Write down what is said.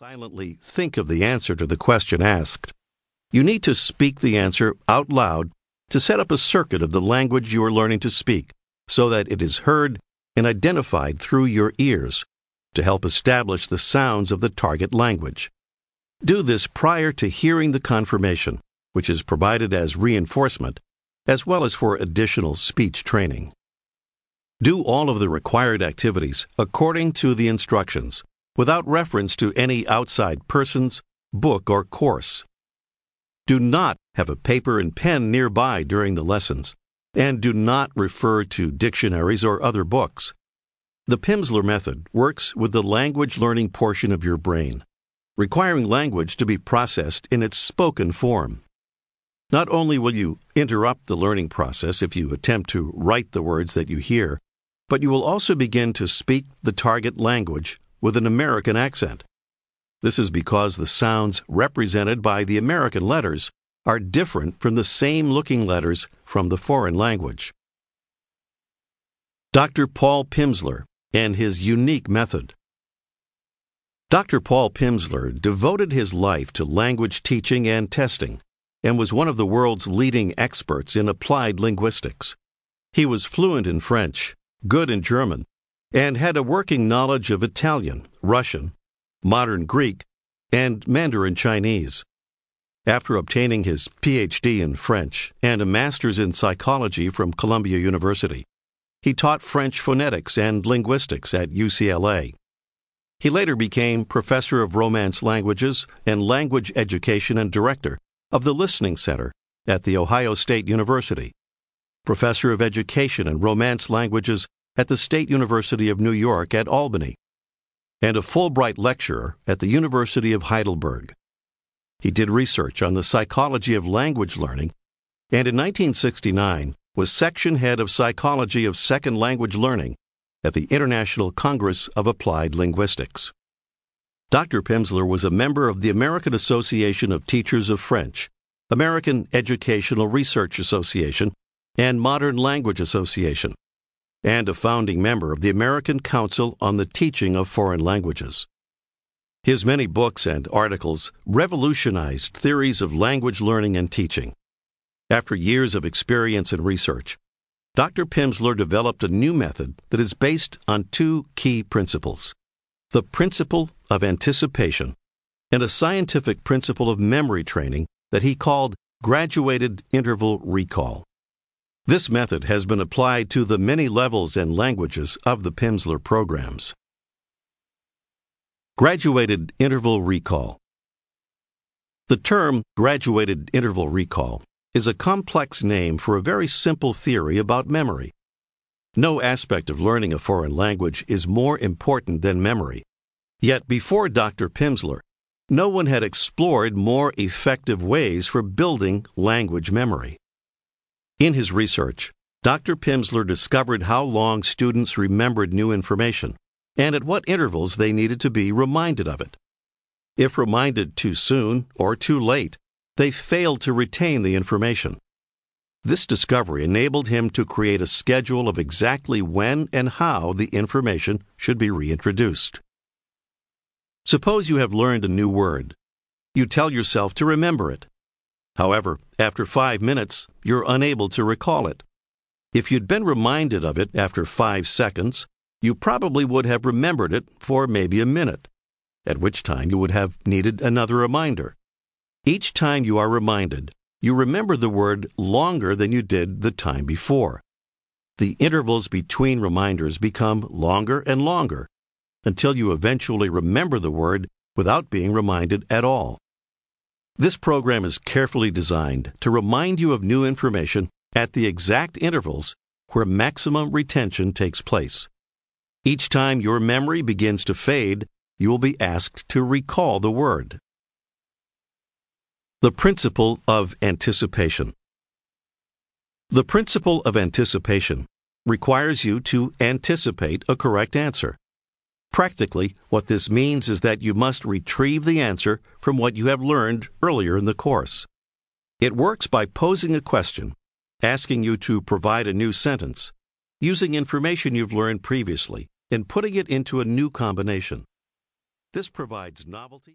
Silently think of the answer to the question asked. You need to speak the answer out loud to set up a circuit of the language you are learning to speak so that it is heard and identified through your ears to help establish the sounds of the target language. Do this prior to hearing the confirmation, which is provided as reinforcement, as well as for additional speech training. Do all of the required activities according to the instructions without reference to any outside persons, book, or course. Do not have a paper and pen nearby during the lessons, and do not refer to dictionaries or other books. The Pimsleur method works with the language learning portion of your brain, requiring language to be processed in its spoken form. Not only will you interrupt the learning process if you attempt to write the words that you hear, but you will also begin to speak the target language with an American accent. This is because the sounds represented by the American letters are different from the same looking letters from the foreign language. Dr. Paul Pimsleur and his unique method. Dr. Paul Pimsleur devoted his life to language teaching and testing and was one of the world's leading experts in applied linguistics. He was fluent in French, good in German, and had a working knowledge of Italian, Russian, modern Greek, and Mandarin Chinese. After obtaining his PhD in French and a master's in psychology from Columbia University, he taught French phonetics and linguistics at UCLA. He later became professor of Romance languages and language education and director of the Listening Center at The Ohio State University, professor of education and Romance languages at the State University of New York at Albany, and a Fulbright lecturer at the University of Heidelberg. He did research on the psychology of language learning, and in 1969 was section head of psychology of second language learning at the International Congress of Applied Linguistics. Dr. Pimsleur was a member of the American Association of Teachers of French, American Educational Research Association, and Modern Language Association and a founding member of the American Council on the Teaching of Foreign Languages. His many books and articles revolutionized theories of language learning and teaching. After years of experience and research, Dr. Pimsleur developed a new method that is based on two key principles the principle of anticipation and a scientific principle of memory training that he called graduated interval recall. This method has been applied to the many levels and languages of the Pimsleur programs. Graduated Interval Recall The term graduated interval recall is a complex name for a very simple theory about memory. No aspect of learning a foreign language is more important than memory. Yet before Dr. Pimsleur, no one had explored more effective ways for building language memory. In his research, Dr. Pimsleur discovered how long students remembered new information and at what intervals they needed to be reminded of it. If reminded too soon or too late, they failed to retain the information. This discovery enabled him to create a schedule of exactly when and how the information should be reintroduced. Suppose you have learned a new word. You tell yourself to remember it. However, after five minutes, you're unable to recall it. If you'd been reminded of it after five seconds, you probably would have remembered it for maybe a minute, at which time you would have needed another reminder. Each time you are reminded, you remember the word longer than you did the time before. The intervals between reminders become longer and longer until you eventually remember the word without being reminded at all. This program is carefully designed to remind you of new information at the exact intervals where maximum retention takes place. Each time your memory begins to fade, you will be asked to recall the word. The principle of anticipation. The principle of anticipation requires you to anticipate a correct answer. Practically, what this means is that you must retrieve the answer from what you have learned earlier in the course. It works by posing a question, asking you to provide a new sentence, using information you've learned previously, and putting it into a new combination. This provides novelty.